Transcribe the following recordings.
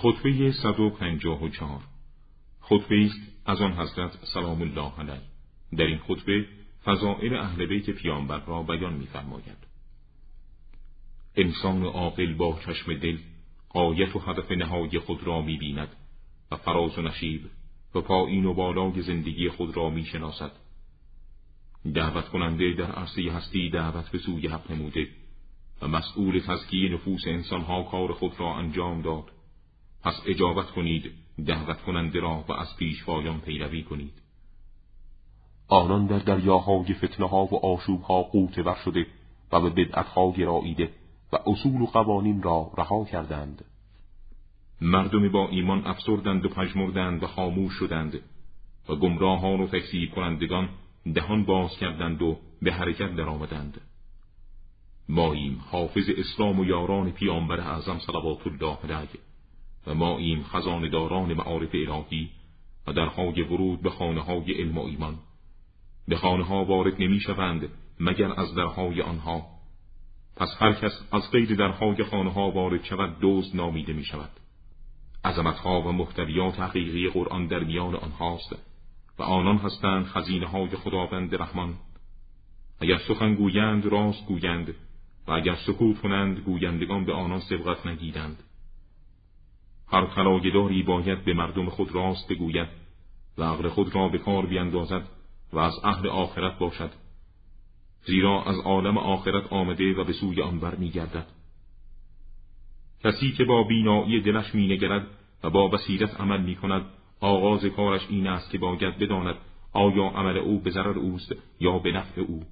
خطبه 154 خطبه است از آن حضرت سلام الله علیه. در این خطبه فضائل اهل بیت پیامبر را بیان می‌فرماید. انسان عاقل با چشم دل قایت و هدف نهایی خود را می‌بیند و فراز و نشیب و پایین و بالای زندگی خود را می‌شناسد. دعوت کننده در عرصه هستی دعوت به سوی حق نموده و مسئول تزکیه نفوس انسانها کار خود را انجام داد. پس اجابت کنید دعوت کننده را و از پیشوایان پیروی کنید. آنان در دریاهای فتنه ها و آشوب ها قوت بر شده و به بدعت ها گراییده و اصول و قوانین را رها کردند. مردم با ایمان افسردند و پژمردند و خاموش شدند و گمراهان و تکذیب کنندگان دهان باز کردند و به حرکت درآمدند. ماییم حافظ اسلام و یاران پیامبر اعظم صلوات الله علیه. و ماییم داران معارف الهی و درهای ورود به خانه های علم و ایمان. به خانه ها وارد نمی شوند مگر از درهای آنها. پس هر کس از غیر درهای خانه ها وارد شود دوز نامیده می شود عظمتها و محتویات حقیقی قرآن در میان آنهاست و آنان هستند خزینه های خداوند رحمان. اگر سخن گویند راست گویند و اگر سکوت کنند گویندگان به آنان سبقت نگیرند. هر خلاگداری باید به مردم خود راست بگوید و عقل خود را به کار بیندازد و از اهل آخرت باشد زیرا از عالم آخرت آمده و به سوی آن بر میگردد کسی که با بینایی دلش مینگرد و با بصیرت عمل می کند آغاز کارش این است که باید بداند آیا عمل او به ضرر اوست یا به نفع او.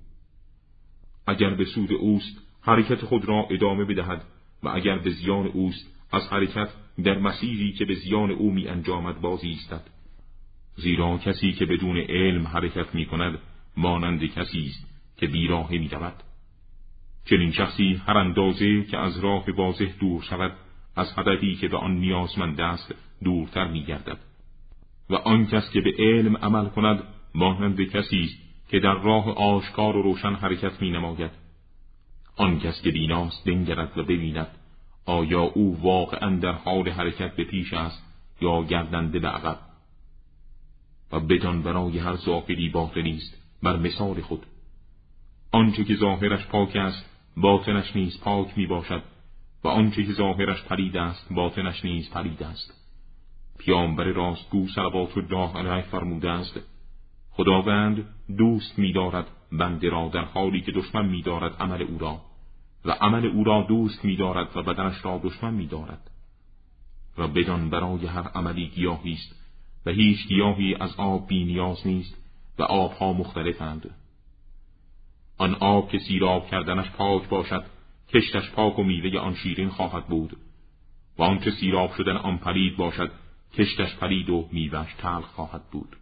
اگر به سود اوست حرکت خود را ادامه بدهد و اگر به زیان اوست از حرکت در مسیری که به زیان او می انجامد بازی ایستد زیرا کسی که بدون علم حرکت می کند مانند کسی است که بیراه می رود چنین شخصی هر اندازه که از راه واضح دور شود از هدفی که به آن نیازمند است دورتر می گردد و آن کس که به علم عمل کند مانند کسی است که در راه آشکار و روشن حرکت می نماید آن کس که بیناست بنگرد و ببیند. آیا او واقعا در حال حرکت به پیش است یا گردنده به عقب؟ و بدان برای هر ظاهری باطنی است بر مثال خود. آنچه که ظاهرش پاک است باطنش نیز پاک می باشد و آنچه که ظاهرش پلید است باطنش نیز پلید است. پیامبر راستگو صلوات الله علیه فرموده است خداوند دوست می‌دارد بنده را در حالی که دشمن می‌دارد عمل او را. و عمل او را دوست می‌دارد و بدنش را دشمن می‌دارد. و بدان برای هر عملی گیاهی است و هیچ گیاهی از آب بی نیاز نیست و آبها مختلفند. آن آب که سیراب کردنش پاک باشد کشتش پاک و میوه آن شیرین خواهد بود. و آنچه سیراب شدن آن پلید باشد کشتش پلید و میوهش تلخ خواهد بود.